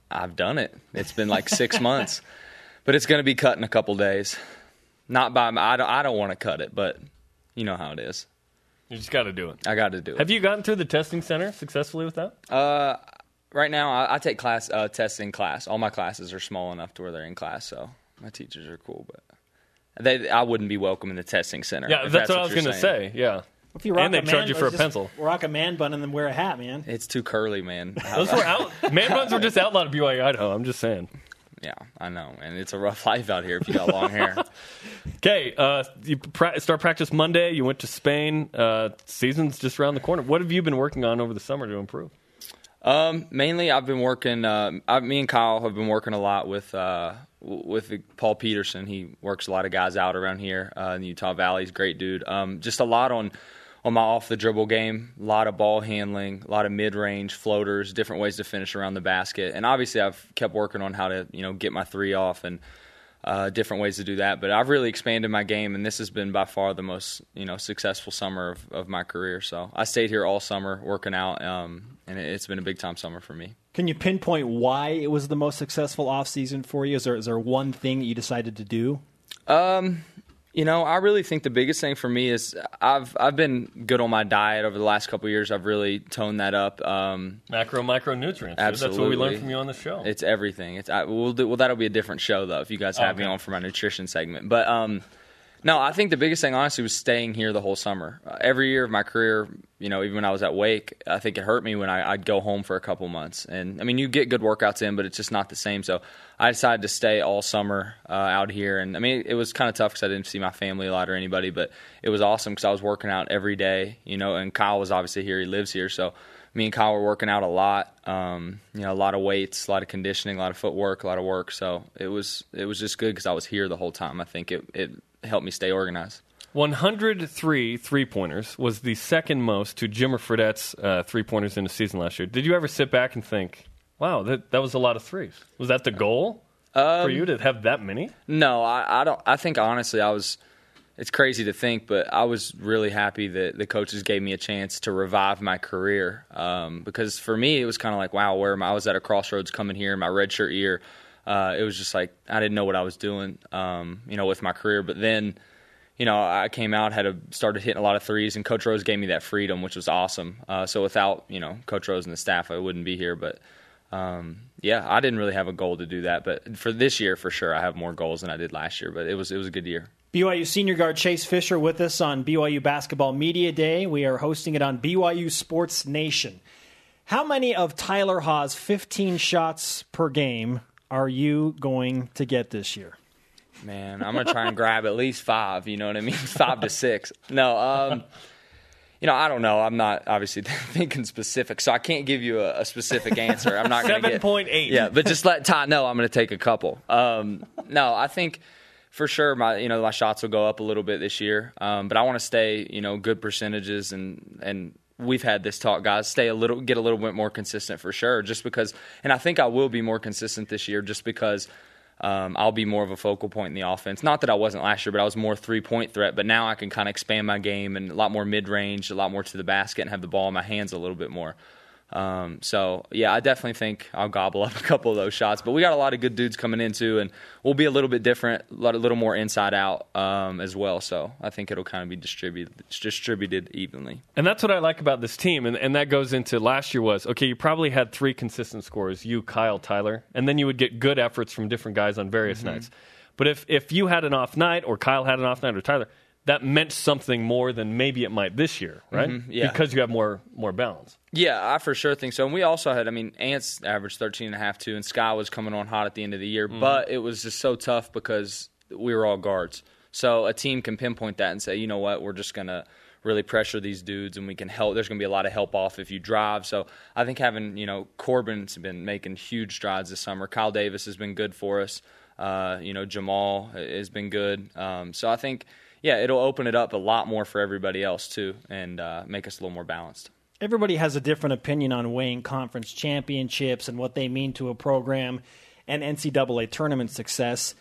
I've done it. It's been like six months, but it's going to be cut in a couple days. Not by I don't I don't want to cut it, but you know how it is. you just got to do it. I got to do it. Have you gotten through the testing center successfully with that? Uh, right now I, I take class uh, tests in class. All my classes are small enough to where they're in class, so my teachers are cool. But they, I wouldn't be welcome in the testing center. Yeah, if that's, what I was going to saying. say. Yeah. If you rock And they a charge man- you for a pencil. Rock a man bun and then wear a hat, man. It's too curly, man. Those were out. Man buns were just outlawed at BYU Idaho. I'm just saying. yeah, I know, and it's a rough life out here if you got long hair. Okay, uh, you pra- start practice Monday. You went to Spain. Uh, season's just around the corner. What have you been working on over the summer to improve? Um, mainly, I've been working. Uh, I, me and Kyle have been working a lot with uh, with Paul Peterson. He works a lot of guys out around here uh, in the Utah Valley. He's a great dude. Um, just a lot on on my off the dribble game. A lot of ball handling, a lot of mid range floaters, different ways to finish around the basket. And obviously, I've kept working on how to you know get my three off and uh, different ways to do that. But I've really expanded my game, and this has been by far the most you know successful summer of, of my career. So I stayed here all summer working out, um, and it, it's been a big time summer for me. Can you pinpoint why it was the most successful offseason for you? Is there is there one thing that you decided to do? Um, you know, I really think the biggest thing for me is I've I've been good on my diet over the last couple of years. I've really toned that up. Um, Macro, micronutrients. dude. That's what we learned from you on the show. It's everything. It's I, we'll do, well. That'll be a different show though if you guys have me on for my nutrition segment. But um, no, I think the biggest thing honestly was staying here the whole summer. Uh, every year of my career, you know, even when I was at Wake, I think it hurt me when I, I'd go home for a couple months. And I mean, you get good workouts in, but it's just not the same. So I decided to stay all summer uh, out here. And I mean, it was kind of tough because I didn't see my family a lot or anybody, but it was awesome because I was working out every day. You know, and Kyle was obviously here; he lives here, so me and Kyle were working out a lot. Um, you know, a lot of weights, a lot of conditioning, a lot of footwork, a lot of work. So it was it was just good because I was here the whole time. I think it it helped me stay organized. 103 three pointers was the second most to Jimmer Fredette's uh, three pointers in a season last year. Did you ever sit back and think, wow, that, that was a lot of threes? Was that the goal for you to have that many? No, I, I don't. I think honestly, I was. It's crazy to think, but I was really happy that the coaches gave me a chance to revive my career. Um, because for me, it was kind of like, wow, where am I? I was at a crossroads coming here in my redshirt year. Uh, it was just like I didn't know what I was doing, um, you know, with my career. But then, you know, I came out, had a, started hitting a lot of threes, and Coach Rose gave me that freedom, which was awesome. Uh, so without, you know, Coach Rose and the staff, I wouldn't be here. But um, yeah, I didn't really have a goal to do that. But for this year, for sure, I have more goals than I did last year. But it was it was a good year. BYU senior guard Chase Fisher with us on BYU Basketball Media Day. We are hosting it on BYU Sports Nation. How many of Tyler Haws' 15 shots per game are you going to get this year? Man, I'm gonna try and grab at least five. You know what I mean? Five to six. No, um, you know, I don't know. I'm not obviously thinking specific, so I can't give you a, a specific answer. I'm not gonna get 7.8. Yeah, but just let Todd know I'm gonna take a couple. Um, no, I think for sure my you know my shots will go up a little bit this year, um, but I want to stay you know good percentages and and. We've had this talk, guys. Stay a little, get a little bit more consistent for sure. Just because, and I think I will be more consistent this year, just because um, I'll be more of a focal point in the offense. Not that I wasn't last year, but I was more three point threat. But now I can kind of expand my game and a lot more mid range, a lot more to the basket, and have the ball in my hands a little bit more. Um, so yeah, I definitely think I'll gobble up a couple of those shots. But we got a lot of good dudes coming in too, and we'll be a little bit different, a, lot, a little more inside out um, as well. So I think it'll kind of be distributed distributed evenly. And that's what I like about this team, and, and that goes into last year was okay. You probably had three consistent scores: you, Kyle, Tyler, and then you would get good efforts from different guys on various Mm-hmm. nights. But if if you had an off night, or Kyle had an off night, or Tyler, that meant something more than maybe it might this year, right? Mm-hmm. yeah. Because you have more more balance. Yeah, I for sure think so. And we also had, I mean, Ants averaged 13 and a half too, and Sky was coming on hot at the end of the year. But it was just so tough because we were all guards. So a team can pinpoint that and say, you know what, we're just going to really pressure these dudes and we can help. There's going to be a lot of help off if you drive. So I think having, you know, Corbin's been making huge strides this summer. Kyle Davis has been good for us. Uh, you know, Jamaal has been good. Um, so I think, yeah, it'll open it up a lot more for everybody else too and uh, make us a little more balanced. Everybody has a different opinion on weighing conference championships and what they mean to a program and NCAA tournament success.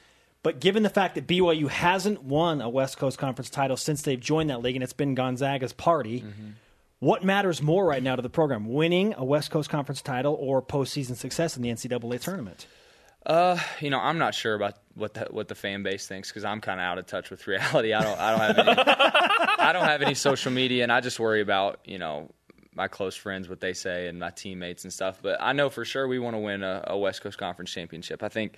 But given the fact that BYU hasn't won a West Coast Conference title since they've joined that league, and it's been Gonzaga's party, what matters more right now to the program? Winning a West Coast Conference title or postseason success in the NCAA tournament? Uh, you know, I'm not sure about what the, what the fan base thinks because I'm kind of out of touch with reality. I don't I don't have any I don't have any social media, and I just worry about you know my close friends what they say and my teammates and stuff. But I know for sure we want to win a, a West Coast Conference championship. I think.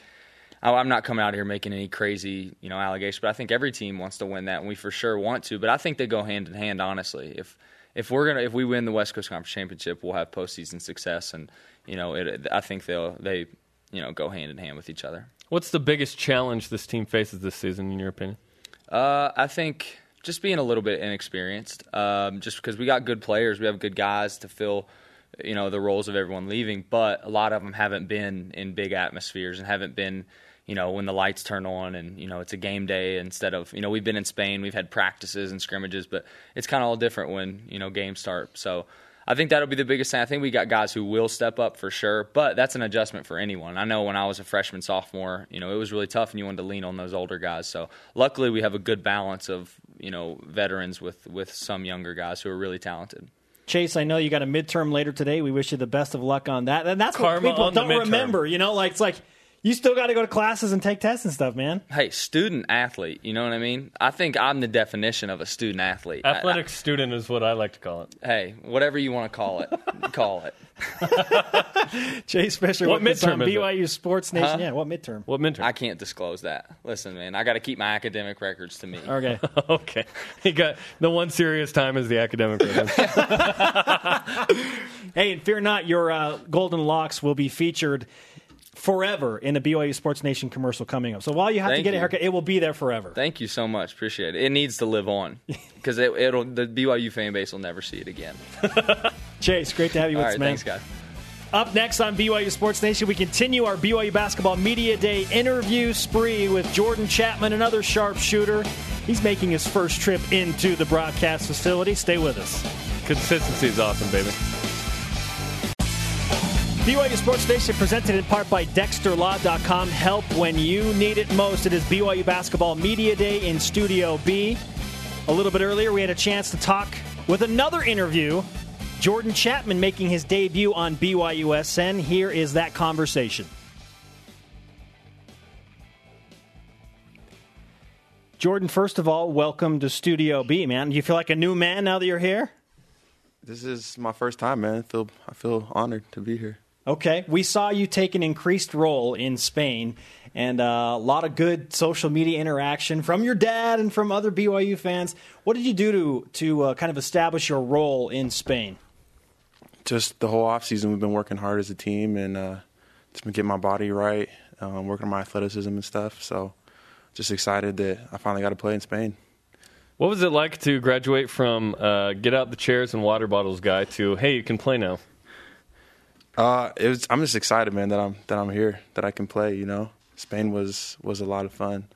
I'm not coming out here making any crazy, you know, allegations, but I think every team wants to win that, and we for sure want to. But I think they go hand in hand, honestly. If if we're gonna if we win the West Coast Conference championship, we'll have postseason success, and you know, it, I think they'll they you know go hand in hand with each other. What's the biggest challenge this team faces this season, in your opinion? Uh, I think just being a little bit inexperienced, um, just because we got good players, we have good guys to fill, you know, the roles of everyone leaving, but a lot of them haven't been in big atmospheres and haven't been, you know, when the lights turn on and you know it's a game day instead of you know we've been in Spain, we've had practices and scrimmages, but it's kind of all different when you know games start. So. I think that'll be the biggest thing. I think we got guys who will step up for sure, but that's an adjustment for anyone. I know when I was a freshman, sophomore, you know, it was really tough and you wanted to lean on those older guys. So luckily we have a good balance of, you know, veterans with, with some younger guys who are really talented. Chase, I know you got a midterm later today. We wish you the best of luck on that. And that's Karma what people don't remember. You know, like it's like you still got to go to classes and take tests and stuff, man. Hey, student athlete, you know what I mean? I think I'm the definition of a student athlete. I- Athletic student is what I like to call it. Hey, whatever you want to call it, call it. Chase Fisher, What with on midterm is it? BYU Sports Nation. Huh? Yeah, what midterm? What midterm? I can't disclose that. Listen, man, I got to keep my academic records to me. Okay. okay, you got the one serious time is the academic. rhythm. hey, and fear not, your uh, golden locks will be featured forever in a BYU Sports Nation commercial coming up. So while you have to Thank get a you. haircut, it will be there forever. Thank you so much. Appreciate it. It needs to live on because it, it'll the BYU fan base will never see it again. Chase, great to have you All with right, us, man. thanks, guys. Up next on BYU Sports Nation, we continue our BYU Basketball Media Day interview spree with Jordan Chapman, another sharpshooter. He's making his first trip into the broadcast facility. Stay with us. Consistency is awesome, baby. BYU Sports Nation presented in part by DexterLaw.com. Help when you need it most. It is BYU Basketball Media Day in Studio B. A little bit earlier, we had a chance to talk with another interview. Jordan Chapman making his debut on BYUSN. Here is that conversation. Jordan, first of all, welcome to Studio B, man. Do you feel like a new man now that you're here? This is my first time, man. I feel I feel honored to be here. Okay. We saw you take an increased role in Spain and uh, a lot of good social media interaction from your dad and from other BYU fans. What did you do to, to uh, kind of establish your role in Spain? Just the whole off season, we've been working hard as a team and uh, just been getting my body right, um, working on my athleticism and stuff. So, just excited that I finally got to play in Spain. What was it like to graduate from uh, get out the chairs and water bottles guy to hey, you can play now? Uh, it was. I'm just excited, man, that I'm that I'm here, that I can play. You know, Spain was was a lot of fun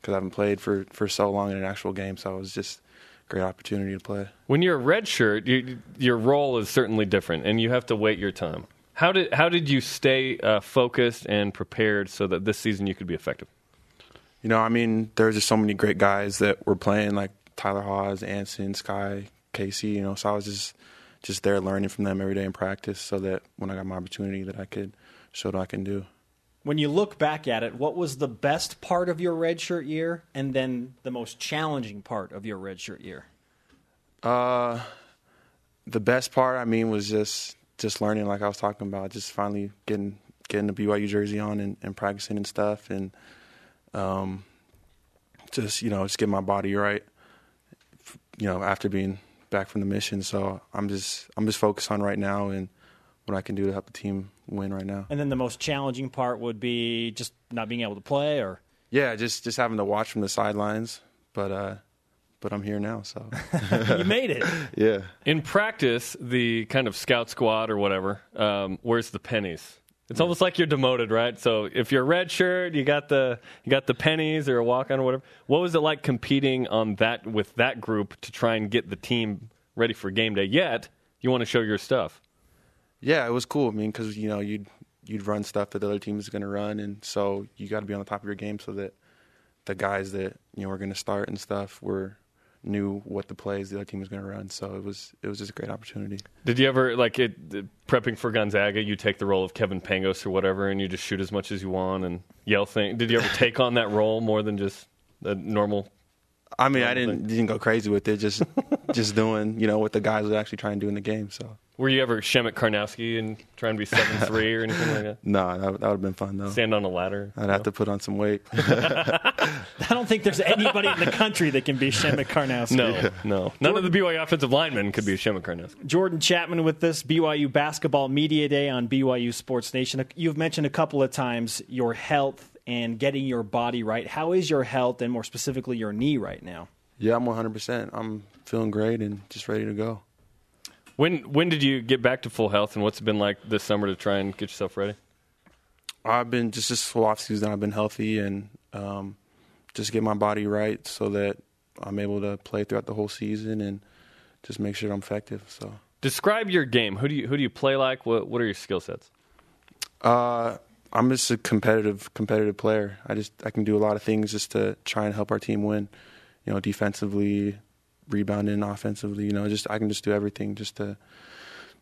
because I haven't played for for so long in an actual game. So it was just a great opportunity to play. When you're a red shirt, you, your role is certainly different, and you have to wait your time. How did how did you stay uh, focused and prepared so that this season you could be effective? You know, I mean, there's just so many great guys that were playing, like Tyler Haws, Anson, Sky, Casey. You know, so I was just just there learning from them every day in practice, so that when I got my opportunity, that I could show what I can do. When you look back at it, what was the best part of your redshirt year, and then the most challenging part of your redshirt year? Uh, the best part, I mean, was just just learning, like I was talking about, just finally getting getting the BYU jersey on and, and practicing and stuff, and um, just you know, just get my body right. You know, after being back from the mission, so I'm just I'm just focused on right now and what I can do to help the team win right now. And then the most challenging part would be just not being able to play, or Yeah, just just having to watch from the sidelines, but uh, but I'm here now, so you made it. yeah. In practice, the kind of scout squad or whatever, um, where's the pennies? It's almost like you're demoted, right? So if you're red shirt, you got the you got the pennies or a walk on or whatever. What was it like competing on that with that group to try and get the team ready for game day? Yet you want to show your stuff. Yeah, it was cool. I mean, because you know you'd you'd run stuff that the other team is going to run, and so you got to be on the top of your game so that the guys that you know were going to start and stuff were knew what the plays the other team was going to run. So it was it was just a great opportunity. Did you ever like it prepping for Gonzaga? You take the role of Kevin Pangos or whatever, and you just shoot as much as you want and yell things. Did you ever take on that role more than just the normal? I mean, I didn't didn't go crazy with it. Just just doing you know what the guys would actually try and do in the game. So Were you ever Przemek Karnowski and trying to be seven three or anything like that? no, that, that would have been fun though. Stand on a ladder. I'd have to put on some weight. I don't think there's anybody in the country that can be Przemek Karnowski. No, no. None of the BYU offensive linemen could be Przemek Karnowski. Jordan Chapman with this BYU Basketball Media Day on BYU Sports Nation. You've mentioned a couple of times your health and getting your body right. How is your health, and more specifically, your knee right now? yeah, I'm 100. percent I'm feeling great and just ready to go. When when did you get back to full health, and what's it been like this summer to try and get yourself ready? I've been just this full off season. I've been healthy and um, just get my body right so that I'm able to play throughout the whole season and just make sure I'm effective. So Describe your game. Who do you who do you play like? What what are your skill sets? uh, I'm just a competitive competitive player. I just I can do a lot of things just to try and help our team win. You know, defensively, rebounding, offensively. You know, just I can just do everything just to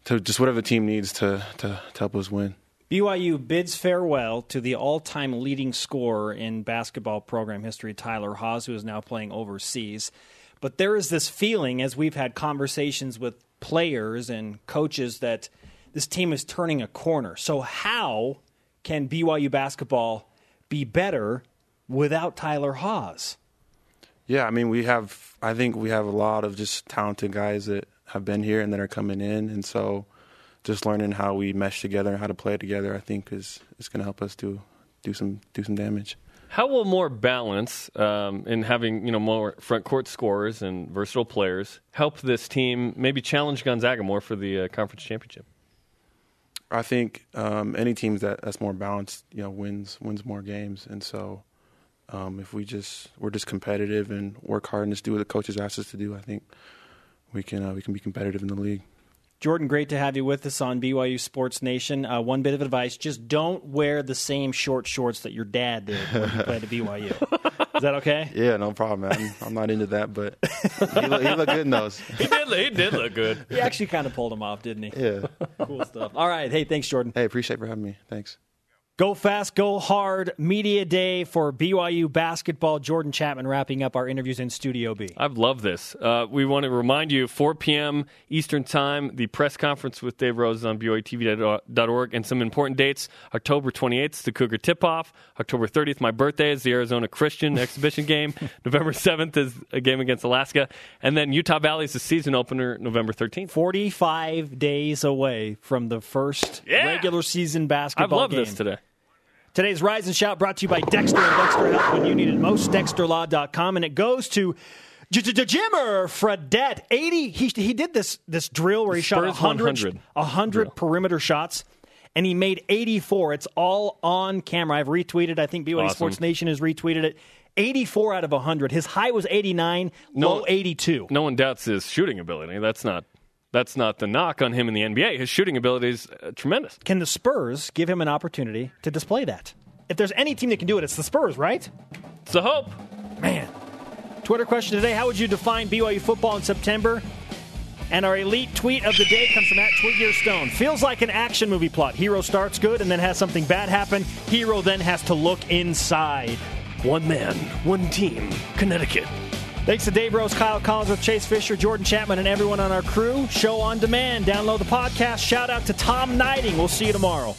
to just whatever the team needs to to, to help us win. BYU bids farewell to the all time leading scorer in basketball program history, Tyler Haws, who is now playing overseas. But there is this feeling, as we've had conversations with players and coaches, that this team is turning a corner. So, how can BYU basketball be better without Tyler Haws? Yeah, I mean, we have. I think we have a lot of just talented guys that have been here and that are coming in, and so just learning how we mesh together and how to play together, I think, is is going to help us do do some do some damage. How will more balance um, in having you know more front court scorers and versatile players help this team maybe challenge Gonzaga more for the uh, conference championship? I think um, any teams that that's more balanced, you know, wins wins more games, and so um, if we just we're just competitive and work hard and just do what the coaches ask us to do, I think we can uh, we can be competitive in the league. Jordan, great to have you with us on BYU Sports Nation. Uh, one bit of advice just don't wear the same short shorts that your dad did when he played at BYU. Is that okay? Yeah, no problem, man. I'm not into that, but he look, he look good in those. He did. He did look good. He actually kind of pulled him off, didn't he? Yeah. Cool stuff. All right. Hey, thanks, Jordan. Hey, appreciate for having me. Thanks. Go fast, go hard. Media day for BYU basketball. Jordan Chapman wrapping up our interviews in Studio B. I've loved this. Uh, we want to remind you 4 p.m. Eastern Time, the press conference with Dave Rose on BYUTV.org, and some important dates. October 28th is the Cougar tip off. October 30th, my birthday, is the Arizona Christian exhibition game. November 7th is a game against Alaska. And then Utah Valley is the season opener, November 13th. 45 days away from the first Yeah. regular season basketball loved game. this today. Today's Rise and Shout brought to you by Dexter and Dexter Help when you need it most. DexterLaw.com. And it goes to Jimmer Fredette. 80. He, he did this, this drill where he shot Spurs 100, 100 100 perimeter shots. And he made 84. It's all on camera. I've retweeted. I think BYU Awesome. Sports Nation has retweeted it. 84 out of 100. His high was 89, No- low 82. No one doubts his shooting ability. That's not. That's not the knock on him in the NBA. His shooting ability is uh, tremendous. Can the Spurs give him an opportunity to display that? If there's any team that can do it, it's the Spurs, right? It's the hope. Man. Twitter question today How would you define BYU football in September? And our elite tweet of the day comes from at Twiggier Stone. Feels like an action movie plot. Hero starts good and then has something bad happen. Hero then has to look inside. One man, one team, Connecticut. Thanks to Dave Rose, Kyle Collinsworth Chase Fisher, Jordan Chapman, and everyone on our crew. Show on demand. Download the podcast. Shout out to Tom Knighting. We'll see you tomorrow.